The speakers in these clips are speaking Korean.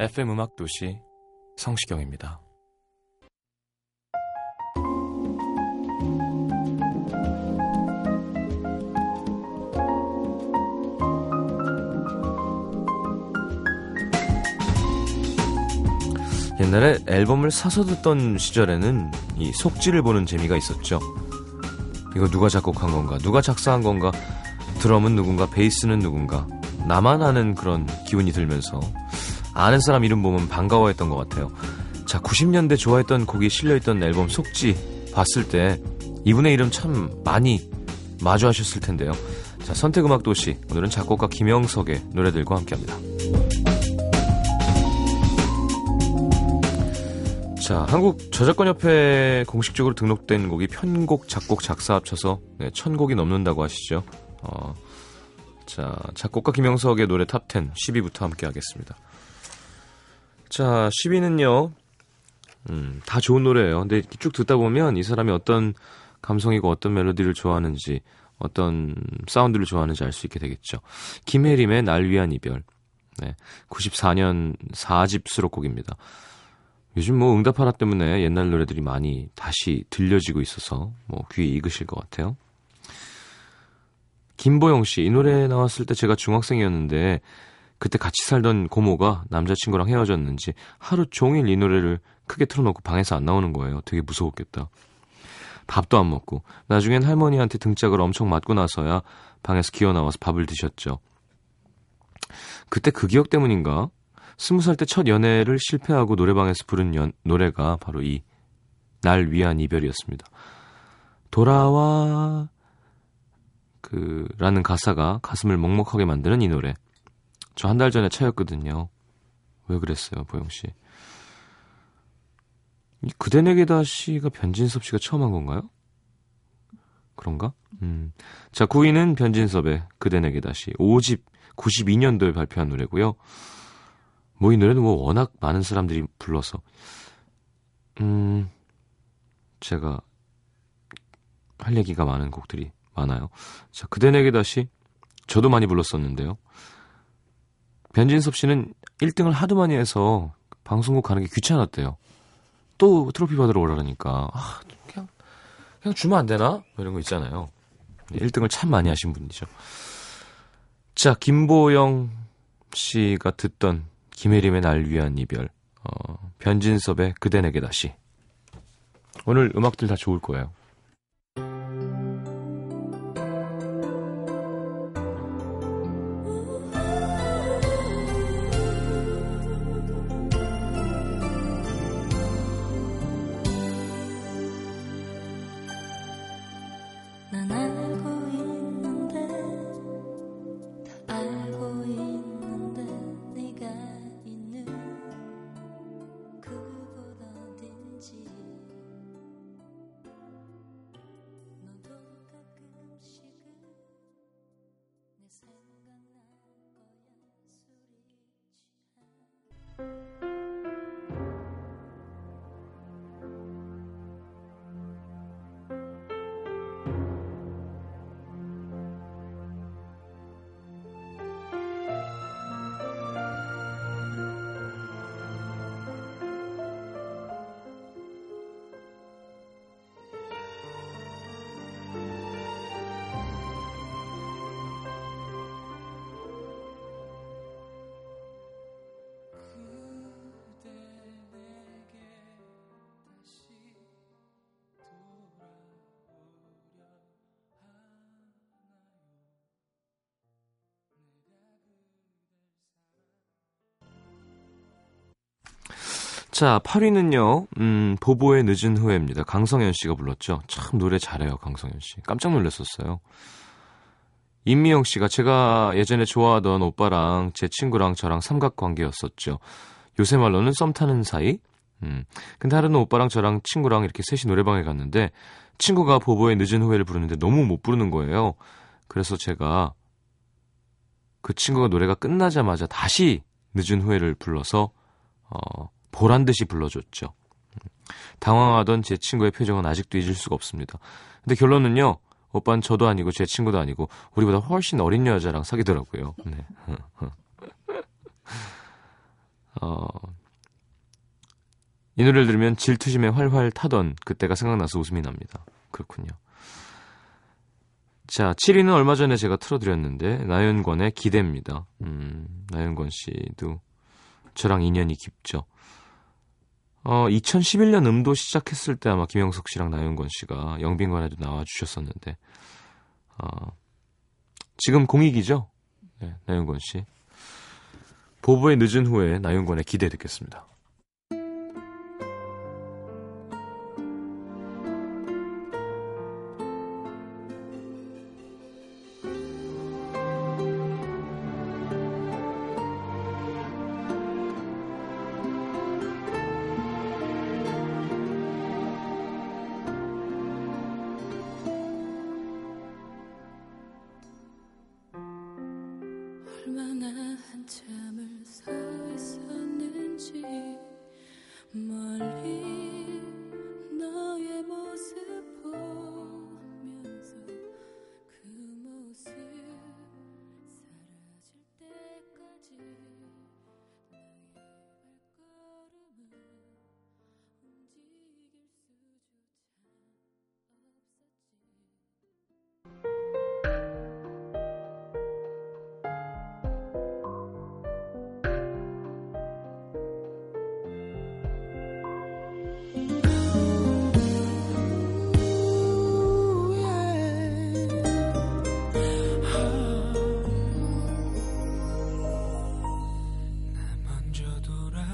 FM 음악 도시 성시경입니다. 옛날에 앨범을 사서 듣던 시절에는 이 속지를 보는 재미가 있었죠. 이거 누가 작곡한 건가? 누가 작사한 건가? 드럼은 누군가? 베이스는 누군가? 나만 아는 그런 기분이 들면서 아는 사람 이름 보면 반가워했던 것 같아요. 자, 90년대 좋아했던 곡이 실려있던 앨범 속지 봤을 때 이분의 이름 참 많이 마주하셨을 텐데요. 자, 선택음악 도시 오늘은 작곡가 김영석의 노래들과 함께 합니다. 자, 한국 저작권협회에 공식적으로 등록된 곡이 편곡, 작곡, 작사 합쳐서 네, 천 곡이 넘는다고 하시죠. 어, 자, 작곡가 김영석의 노래 top 10 10위부터 함께 하겠습니다. 자, 10위는요. 음, 다 좋은 노래예요. 근데 쭉 듣다 보면 이 사람이 어떤 감성이고 어떤 멜로디를 좋아하는지 어떤 사운드를 좋아하는지 알 수 있게 되겠죠. 김혜림의 날 위한 이별. 네, 94년 4집 수록곡입니다. 요즘 뭐 응답하라 때문에 옛날 노래들이 많이 다시 들려지고 있어서 뭐 귀에 익으실 것 같아요. 김보영 씨, 이 노래 나왔을 때 제가 중학생이었는데 그때 같이 살던 고모가 남자친구랑 헤어졌는지 하루 종일 이 노래를 크게 틀어놓고 방에서 안 나오는 거예요. 되게 무서웠겠다. 밥도 안 먹고 나중엔 할머니한테 등짝을 엄청 맞고 나서야 방에서 기어 나와서 밥을 드셨죠. 그때 그 기억 때문인가 스무 살 때 첫 연애를 실패하고 노래방에서 부른 연, 노래가 바로 이 날 위한 이별이었습니다. 돌아와 그 라는 가사가 가슴을 먹먹하게 만드는 이 노래. 저 한 달 전에 차였거든요. 왜 그랬어요, 보영 씨? 이 그대 내게 다시가 변진섭 씨가 처음 한 건가요? 그런가? 음. 자, 9위는 변진섭의 그대 내게 다시 5집 92년도에 발표한 노래고요. 뭐 이 노래는 뭐 워낙 많은 사람들이 불러서 음. 제가 할 얘기가 많은 곡들이 많아요. 자, 그대 내게 다시 저도 많이 불렀었는데요. 변진섭 씨는 1등을 하도 많이 해서 방송국 가는 게 귀찮았대요. 또 트로피 받으러 오라니까 아, 그냥 그냥 주면 안 되나? 뭐 이런 거 있잖아요. 1등을 참 많이 하신 분이죠. 자, 김보영 씨가 듣던 김혜림의 날 위한 이별, 어, 변진섭의 그대 내게 다시. 오늘 음악들 다 좋을 거예요. 자, 8위는요, 음, 보보의 늦은 후회입니다. 강성현 씨가 불렀죠. 참 노래 잘해요, 강성현 씨. 깜짝 놀랐었어요. 임미영 씨가 제가 예전에 좋아하던 오빠랑 제 친구랑 저랑 삼각관계였었죠. 요새 말로는 썸 타는 사이? 음. 근데 하루는 오빠랑 저랑 친구랑 이렇게 셋이 노래방에 갔는데 친구가 보보의 늦은 후회를 부르는데 너무 못 부르는 거예요. 그래서 제가 그 친구가 노래가 끝나자마자 다시 늦은 후회를 불러서 어, 보란 듯이 불러줬죠. 당황하던 제 친구의 표정은 아직도 잊을 수가 없습니다. 근데 결론은요. 오빠는 저도 아니고 제 친구도 아니고 우리보다 훨씬 어린 여자랑 사귀더라고요. 네. 어, 이 노래를 들으면 질투심에 활활 타던 그때가 생각나서 웃음이 납니다. 그렇군요. 자, 7위는 얼마 전에 제가 틀어드렸는데 나연권의 기대입니다. 음, 나연권 씨도 저랑 인연이 깊죠. 어, 2011년 음도 시작했을 때 아마 김영석 씨랑 나윤권 씨가 영빈관에도 나와주셨었는데, 어, 지금 공익이죠? 네, 나윤권 씨. 보보의 늦은 후에 나윤권의 기대 듣겠습니다.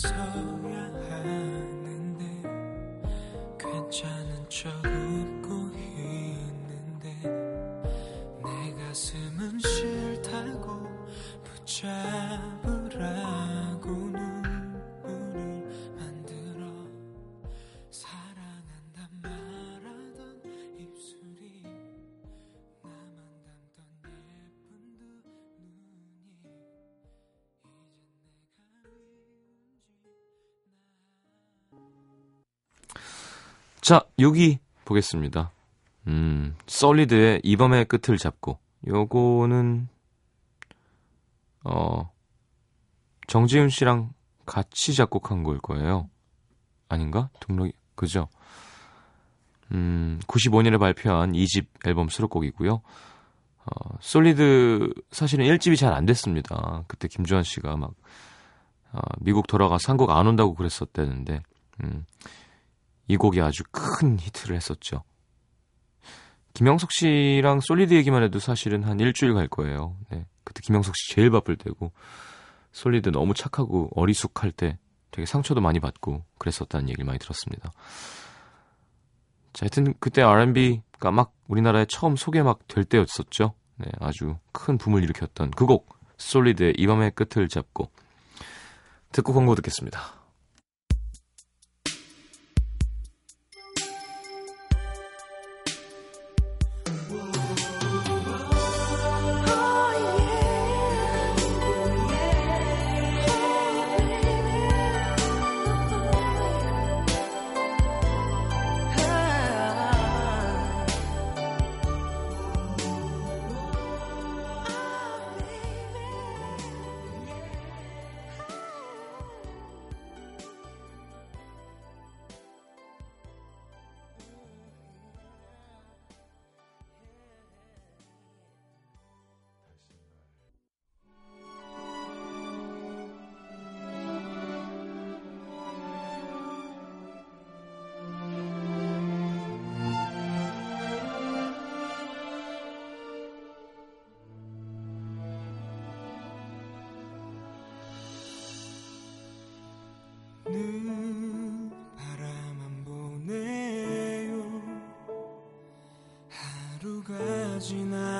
돌아 자, 여기 보겠습니다. 음, 솔리드의 이 밤의 끝을 잡고. 요거는, 어, 정지훈 씨랑 같이 작곡한 걸 거예요. 아닌가? 등록이, 그죠? 음, 95년에 발표한 2집 앨범 수록곡이고요. 어, 솔리드 사실은 1집이 잘 안 됐습니다. 그때 김주환 씨가 막 어, 미국 돌아가서 한국 안 온다고 그랬었대는데 음, 이 곡이 아주 큰 히트를 했었죠. 김영석 씨랑 솔리드 얘기만 해도 사실은 한 일주일 갈 거예요. 네, 그때 김영석 씨 제일 바쁠 때고 솔리드 너무 착하고 어리숙할 때 되게 상처도 많이 받고 그랬었다는 얘기를 많이 들었습니다. 자, 하여튼 그때 R&B가 막 우리나라에 처음 소개 막 될 때였었죠. 네, 아주 큰 붐을 일으켰던 그 곡 솔리드의 이 밤의 끝을 잡고 듣고 광고 듣겠습니다.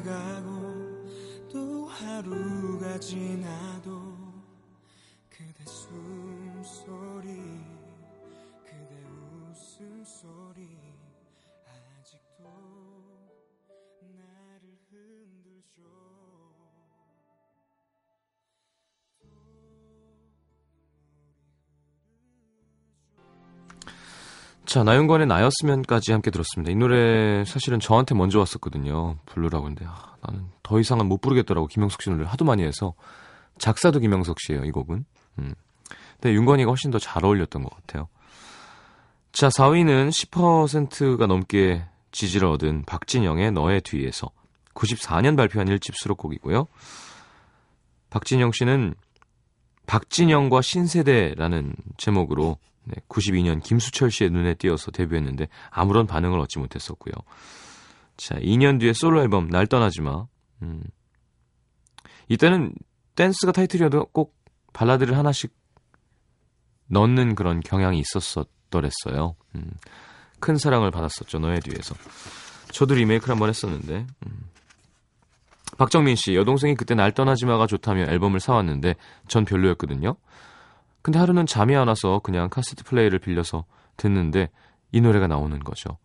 지나가고 또 하루가 지나도 자, 나윤관의 나였으면까지 함께 들었습니다. 이 노래 사실은 저한테 먼저 왔었거든요. 부르라고 했는데 아, 나는 더 이상은 못 부르겠더라고. 김영석 씨 노래를 하도 많이 해서 작사도 김영석 씨예요. 이 곡은. 음. 근데 윤건이가 훨씬 더 잘 어울렸던 것 같아요. 자, 4위는 10%가 넘게 지지를 얻은 박진영의 너의 뒤에서 94년 발표한 1집 수록곡이고요. 박진영 씨는 박진영과 신세대라는 제목으로 네, 92년 김수철 씨의 눈에 띄어서 데뷔했는데 아무런 반응을 얻지 못했었고요. 자, 2년 뒤에 솔로 앨범 날 떠나지 마. 음. 이때는 댄스가 타이틀이어도 꼭 발라드를 하나씩 넣는 그런 경향이 있었었더랬어요. 음. 큰 사랑을 받았었죠. 너의 뒤에서. 저도 리메이크를 한번 했었는데. 음. 박정민 씨, 여동생이 그때 날 떠나지 마가 좋다며 앨범을 사왔는데 전 별로였거든요. 근데 하루는 잠이 안 와서 그냥 카세트 플레이를 빌려서 듣는데 이 노래가 나오는 거죠.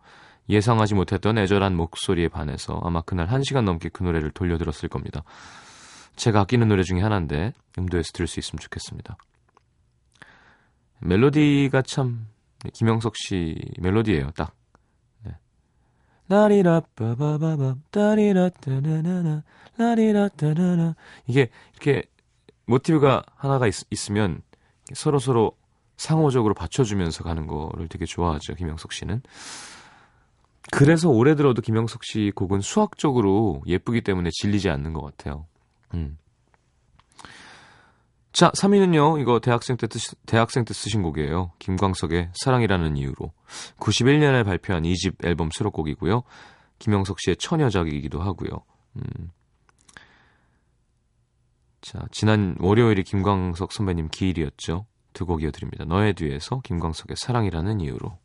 예상하지 못했던 애절한 목소리에 반해서 아마 그날 한 시간 넘게 그 노래를 돌려들었을 겁니다. 제가 아끼는 노래 중에 하나인데 음도에서 들을 수 있으면 좋겠습니다. 멜로디가 참 김영석 씨 멜로디예요. 딱. 네. 라리라 빠바바밤 따리라 따나나나 라리라 따나나 이게 이렇게 모티브가 하나가 있, 있으면 서로 서로 상호적으로 받쳐주면서 가는 거를 되게 좋아하죠 김영석 씨는. 그래서 올해 들어도 김영석 씨 곡은 수학적으로 예쁘기 때문에 질리지 않는 것 같아요. 음. 자, 3위는요, 이거 대학생 때, 쓰, 대학생 때 쓰신 곡이에요. 김광석의 사랑이라는 이유로. 91년에 발표한 2집 앨범 수록곡이고요. 김영석 씨의 처녀작이기도 하고요. 음. 자, 지난 월요일이 김광석 선배님 기일이었죠. 두 곡 이어드립니다. 너의 뒤에서 김광석의 사랑이라는 이유로.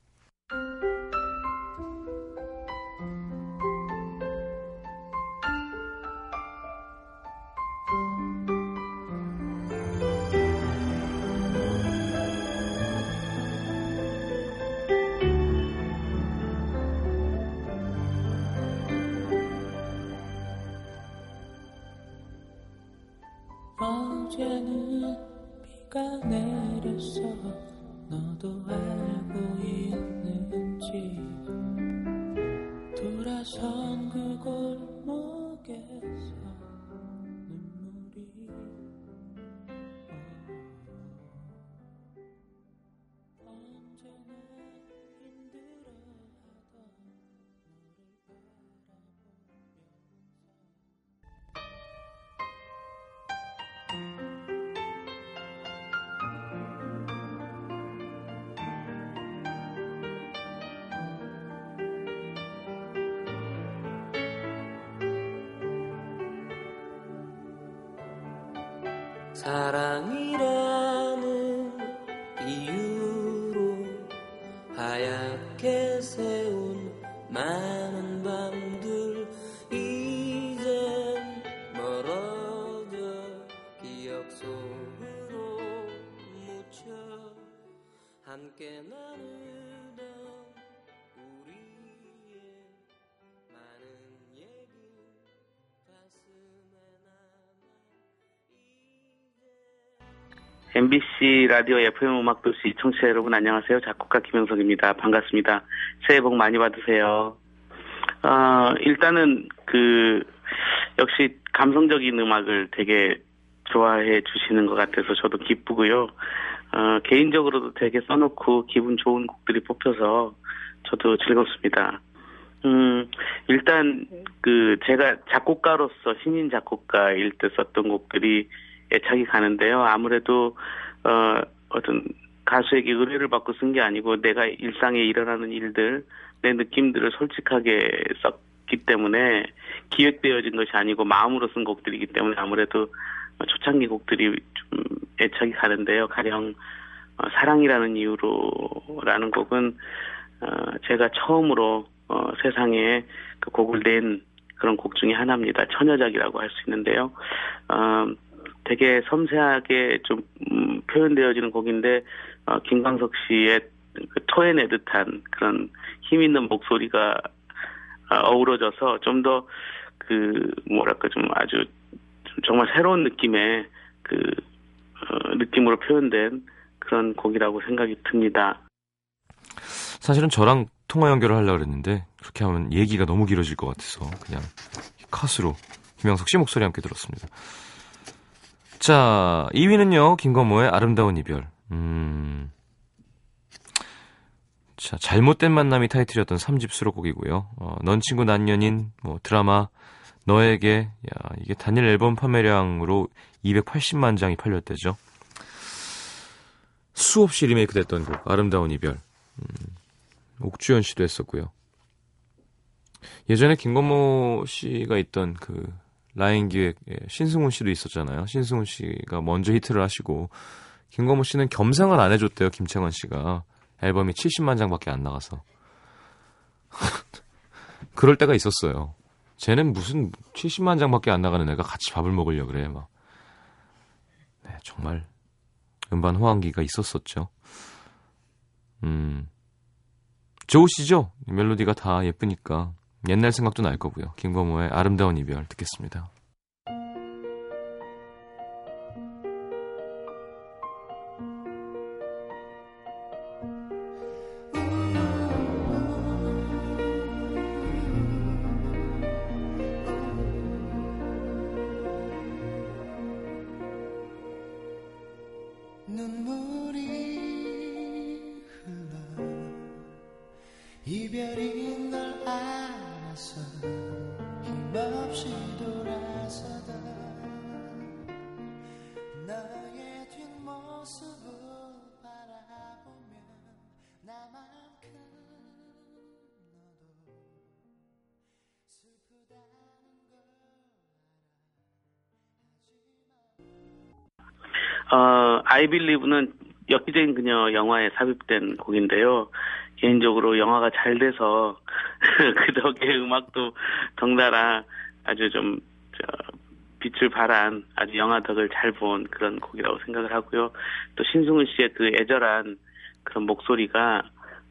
사랑이라 MBC 라디오 FM 음악도시 청취자 여러분 안녕하세요. 작곡가 김영석입니다. 반갑습니다. 새해 복 많이 받으세요. 어, 일단은 그 역시 감성적인 음악을 되게 좋아해 주시는 것 같아서 저도 기쁘고요. 어, 개인적으로도 되게 써놓고 기분 좋은 곡들이 뽑혀서 저도 즐겁습니다. 음, 일단 그 제가 작곡가로서 신인 작곡가일 때 썼던 곡들이 애착이 가는데요. 아무래도 어 어떤 가수에게 의뢰를 받고 쓴 게 아니고 내가 일상에 일어나는 일들, 내 느낌들을 솔직하게 썼기 때문에 기획되어진 것이 아니고 마음으로 쓴 곡들이기 때문에 아무래도 초창기 곡들이 좀 애착이 가는데요. 가령 어, 사랑이라는 이유로라는 곡은 어, 제가 처음으로 어, 세상에 그 곡을 낸 그런 곡 중에 하나입니다. 처녀작이라고 할 수 있는데요. 어, 되게 섬세하게 좀 음, 표현되어지는 곡인데 어, 김광석 씨의 그 토해내듯한 그런 힘 있는 목소리가 어, 어우러져서 좀 더 그 뭐랄까 좀 아주 좀 정말 새로운 느낌의 그 어, 느낌으로 표현된 그런 곡이라고 생각이 듭니다. 사실은 저랑 통화 연결을 하려고 그랬는데 그렇게 하면 얘기가 너무 길어질 것 같아서 그냥 카스로 김영석 씨 목소리 함께 들었습니다. 자, 2위는요. 김건모의 아름다운 이별. 음. 자, 잘못된 만남이 타이틀이었던 3집 수록곡이고요. 어, 넌 친구 난 연인, 뭐 드라마 너에게 야, 이게 단일 앨범 판매량으로 280만 장이 팔렸대죠. 수없이 리메이크 됐던 곡 아름다운 이별. 음, 옥주현 씨도 했었고요. 예전에 김건모 씨가 있던 그 라인 기획 에 신승훈 씨도 있었잖아요. 신승훈 씨가 먼저 히트를 하시고 김건모 씨는 겸상을 안 해줬대요. 김창완 씨가 앨범이 70만 장밖에 안 나가서 그럴 때가 있었어요. 쟤는 무슨 70만 장밖에 안 나가는 애가 같이 밥을 먹으려 그래 막. 네, 정말 음반 호황기가 있었었죠. 음. 좋으시죠? 멜로디가 다 예쁘니까 옛날 생각도 날 거고요. 김건모의 아름다운 이별 듣겠습니다. 눈물이 흘러 이별인 어, I Believe는 엽기적인 그녀 영화에 삽입된 곡인데요. 개인적으로 영화가 잘 돼서 그 덕에 음악도 덩달아 아주 좀 저, 빛을 발한 아주 영화 덕을 잘 본 그런 곡이라고 생각을 하고요. 또 신승훈 씨의 그 애절한 그런 목소리가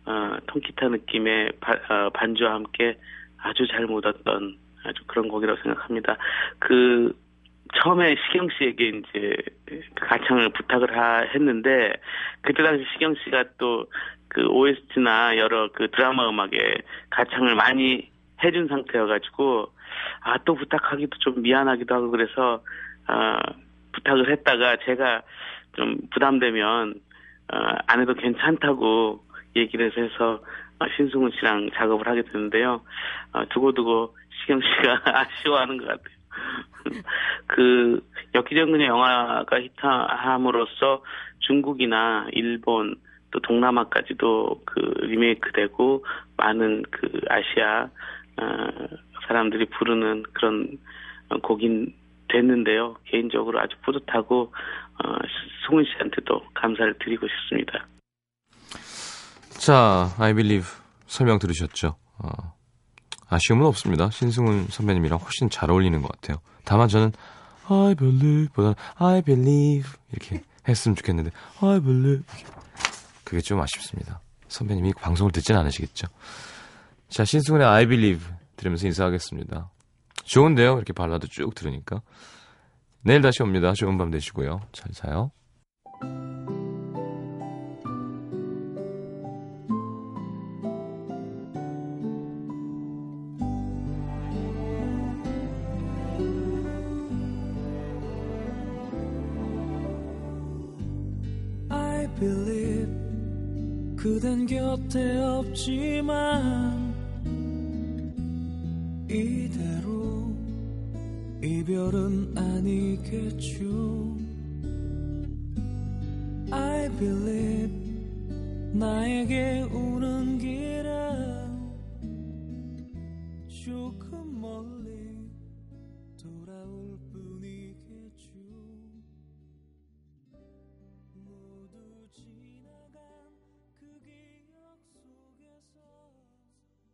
어, 통기타 느낌의 바- 어, 반주와 함께 아주 잘 묻었던 아주 그런 곡이라고 생각합니다. 그 처음에 시경 씨에게 이제 그 가창을 부탁을 하, 했는데 그때 당시 시경 씨가 또 그 OST나 여러 그 드라마 음악에 가창을 많이 해준 상태여가지고 아 또 부탁하기도 좀 미안하기도 하고 그래서 아 부탁을 했다가 제가 좀 부담되면 어, 안 해도 괜찮다고 얘기를 해서 어, 신승훈 씨랑 작업을 하게 됐는데요. 어, 두고두고 시경 씨가 아쉬워하는 것 같아요. 그 그녀 영화가 히트함으로써 중국이나 일본 또 동남아까지도 그 리메이크되고 많은 그 아시아 어, 사람들이 부르는 그런 어, 곡인 됐는데요. 개인적으로 아주 뿌듯하고 어, 승훈 씨한테도 감사를 드리고 싶습니다. 자, I Believe 설명 들으셨죠? 어, 아쉬움은 없습니다. 신승훈 선배님이랑 훨씬 잘 어울리는 것 같아요. 다만 저는 I Believe 보다 I Believe 이렇게 했으면 좋겠는데 I Believe 그게 좀 아쉽습니다. 선배님이 방송을 듣진 않으시겠죠? 자, 신승훈의 I Believe 들으면서 인사하겠습니다. 좋은데요? 이렇게 발라드 쭉 들으니까. 내일 다시 옵니다. 좋은 밤 되시고요. 잘 자요. Believe 그댄 곁에 없지만 이대로 이별은 아니겠죠. I believe 나에게 오는 길은 조금